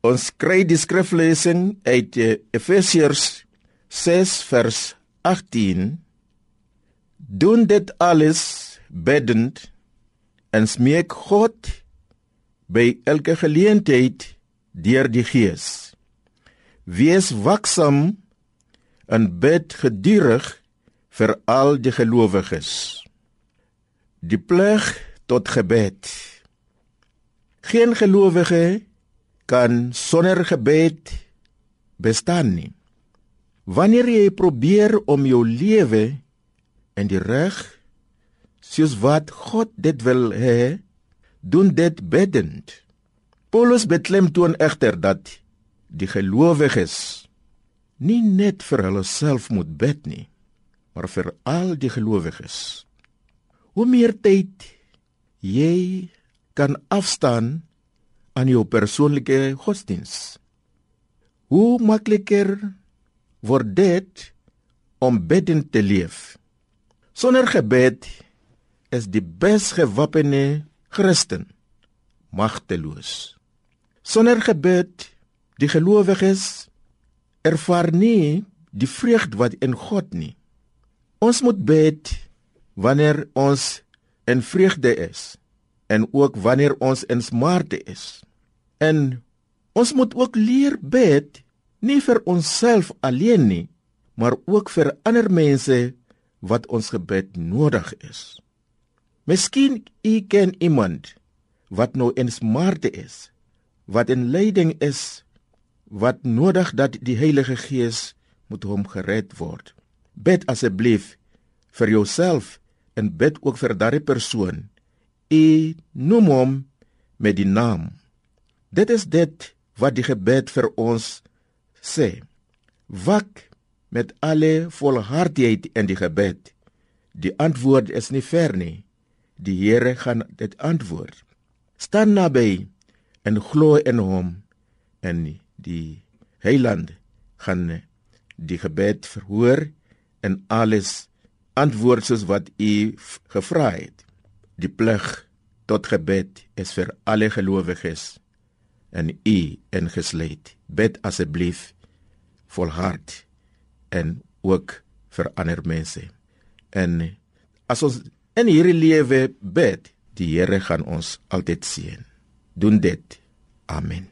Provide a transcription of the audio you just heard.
Ons kry die skriflesing uit eh, Efesiërs 6 vers 18. Doen dit alles bedend en smeek God by elke geleentheid deur die Gees. Wees waksam en bid gedurig vir al die gelowiges. Die plig tot gebed. Geen gelowige kan sonder gebed bestaan nie. Wanneer jy probeer om jou lewe in die reg soos wat God dit wil hê, doen dit bedend. Paulus beklemtoon egter dat die gelowiges nie net vir hulle self moet bid nie, maar vir al die gelowiges. Hoe meer tyd jy kan afstaan aan jou persoonlike godsdiens. Hoe makliker word dit om bidden te leef. Sonder gebed is die besgewapende Christen magteloos. Sonder gebed die gelowiges ervaar nie die vreugde wat in God nie. Ons moet bid wanneer ons in vreugde is en ook wanneer ons in smarte is. En ons moet ook leer bid nie vir onsself alleen nie, maar ook vir ander mense wat ons gebed nodig is. Miskien u ken iemand wat nou in smarte is, wat in lyding is, wat nodig dat die Heilige Gees moet hom gered word. Bid asseblief vir jouself en bid ook vir daardie persoon U noem hom met die naam. Dit is dit wat die gebed vir ons sê. Wak met alle volhardheid in die gebed. Die antwoord is nie ver nie. Die Here gaan dit antwoord. Staan naby en glo in hom en die Heiland gaan die gebed verhoor en alles antwoord soos wat u gevra het. Die plig tot gebed is vir alle gelowiges en u ingesluit. Bid asseblief volhard en ook vir ander mense. En as ons in hierdie lewe bid, die Here gaan ons altyd seën. Doen dit. Amen.